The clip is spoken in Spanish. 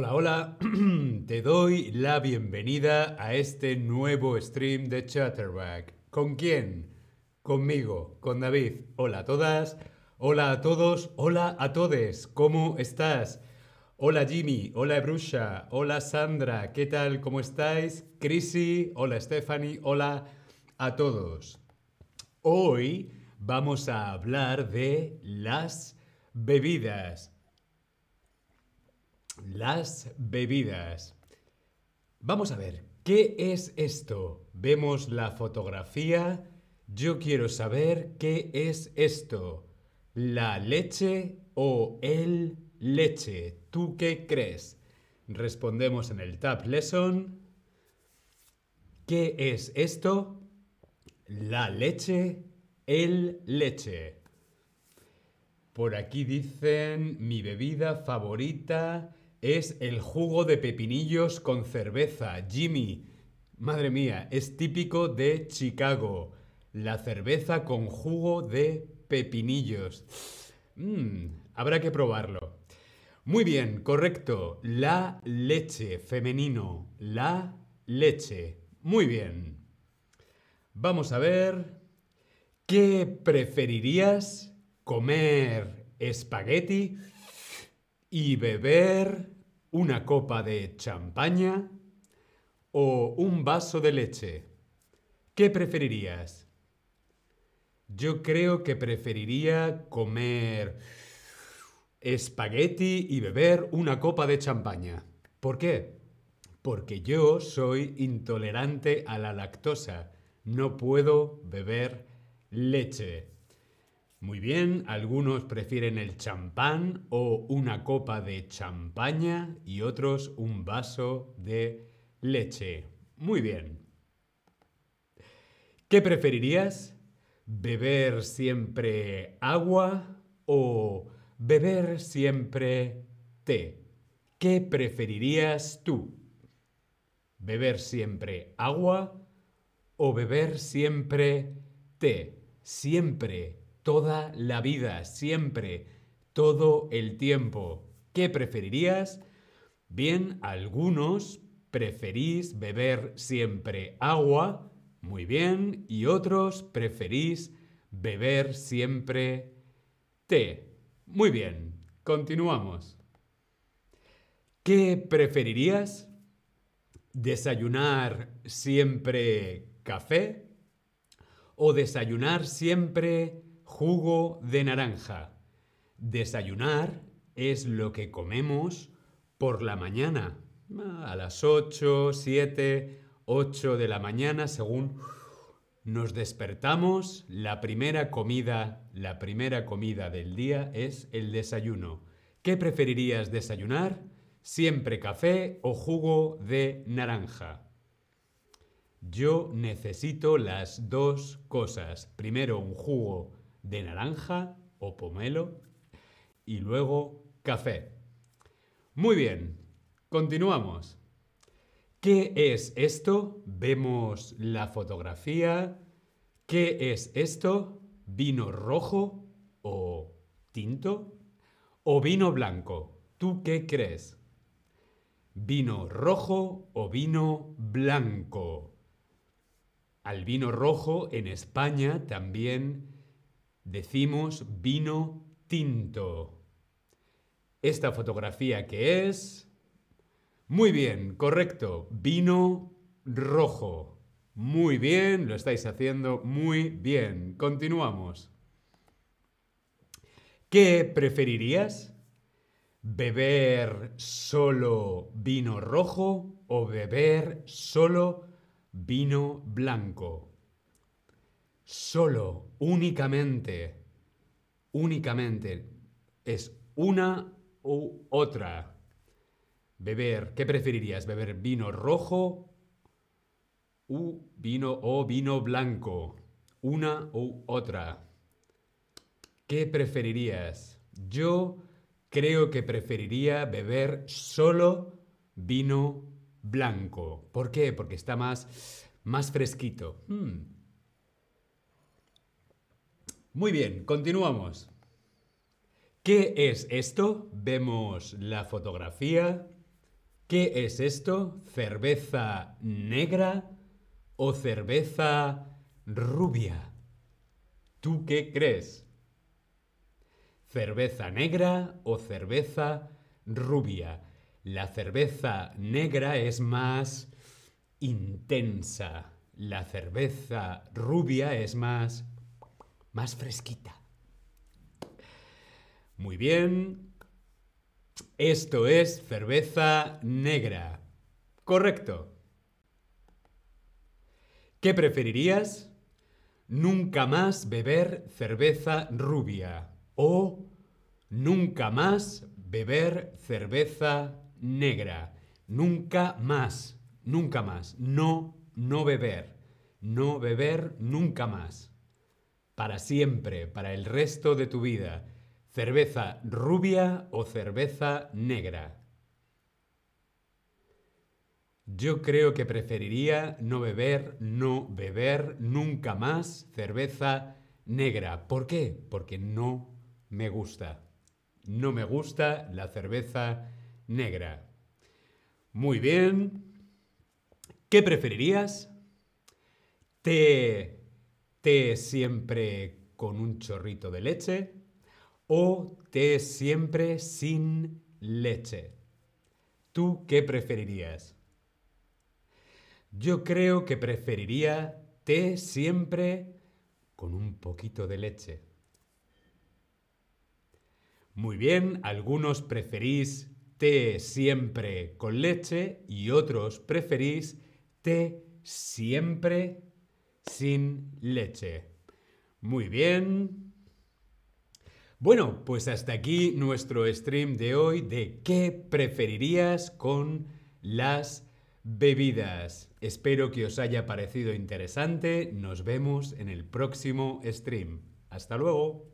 Hola, hola, te doy la bienvenida a este nuevo stream de Chatterback. ¿Con quién? Conmigo, con David. Hola a todas, hola a todos, hola a todes. ¿Cómo estás? Hola Jimmy, hola Brusha, hola Sandra, ¿qué tal? ¿Cómo estáis? Chrissy, hola Stephanie, hola a todos. Hoy vamos a hablar de las bebidas. Las bebidas. Vamos a ver, ¿qué es esto? Vemos la fotografía. Yo quiero saber qué es esto. ¿La leche o el leche? ¿Tú qué crees? Respondemos en el Tab Lesson. ¿Qué es esto? La leche, el leche. Por aquí dicen mi bebida favorita es el jugo de pepinillos con cerveza. Jimmy, madre mía, es típico de Chicago. La cerveza con jugo de pepinillos. Mmm, habrá que probarlo. Muy bien, correcto. La leche, femenino. La leche. Muy bien. Vamos a ver. ¿Qué preferirías? ¿Comer espagueti? Y beber una copa de champaña o un vaso de leche. ¿Qué preferirías? Yo creo que preferiría comer espagueti y beber una copa de champaña. ¿Por qué? Porque yo soy intolerante a la lactosa. No puedo beber leche. Muy bien, algunos prefieren el champán o una copa de champaña y otros un vaso de leche. Muy bien. ¿Qué preferirías? ¿Beber siempre agua o beber siempre té? ¿Qué preferirías tú? ¿Beber siempre agua o beber siempre té? Siempre toda la vida, siempre, todo el tiempo. ¿Qué preferirías? Bien, algunos preferís beber siempre agua, muy bien, y otros preferís beber siempre té. Muy bien, continuamos. ¿Qué preferirías? ¿Desayunar siempre café? ¿O desayunar siempre Jugo de naranja. Desayunar es lo que comemos por la mañana. A las 8, 7, 8 de la mañana, según nos despertamos, la primera comida, la primera comida del día es el desayuno. ¿Qué preferirías desayunar? ¿Siempre café o jugo de naranja? Yo necesito las dos cosas. Primero un jugo de naranja o pomelo y luego café. Muy bien, continuamos. ¿Qué es esto? Vemos la fotografía. ¿Qué es esto? ¿Vino rojo o tinto? ¿O vino blanco? ¿Tú qué crees? ¿Vino rojo o vino blanco? Al vino rojo en España también decimos vino tinto. Esta fotografía que es... Muy bien, correcto, vino rojo. Muy bien, lo estáis haciendo muy bien. Continuamos. ¿Qué preferirías? ¿Beber solo vino rojo o beber solo vino blanco? Solo, únicamente, únicamente, es una u otra. Beber, ¿qué preferirías? ¿Beber vino rojo u vino o vino blanco? Una u otra. ¿Qué preferirías? Yo creo que preferiría beber solo vino blanco. ¿Por qué? Porque está más, más fresquito. Hmm. Muy bien, continuamos. ¿Qué es esto? Vemos la fotografía. ¿Qué es esto? ¿Cerveza negra o cerveza rubia? ¿Tú qué crees? ¿Cerveza negra o cerveza rubia? La cerveza negra es más intensa. La cerveza rubia es más más fresquita. Muy bien. Esto es cerveza negra. Correcto. ¿Qué preferirías? Nunca más beber cerveza rubia o nunca más beber cerveza negra. Nunca más, nunca más. No, no beber. No beber nunca más. Para siempre, para el resto de tu vida. ¿Cerveza rubia o cerveza negra? Yo creo que preferiría no beber, no beber nunca más cerveza negra. ¿Por qué? Porque no me gusta. No me gusta la cerveza negra. Muy bien. ¿Qué preferirías? ¿Té, té siempre con un chorrito de leche o té siempre sin leche? ¿Tú qué preferirías? Yo creo que preferiría té siempre con un poquito de leche. Muy bien, algunos preferís té siempre con leche y otros preferís té siempre sin leche. Muy bien. Bueno, pues hasta aquí nuestro stream de hoy de qué preferirías con las bebidas. Espero que os haya parecido interesante. Nos vemos en el próximo stream. Hasta luego.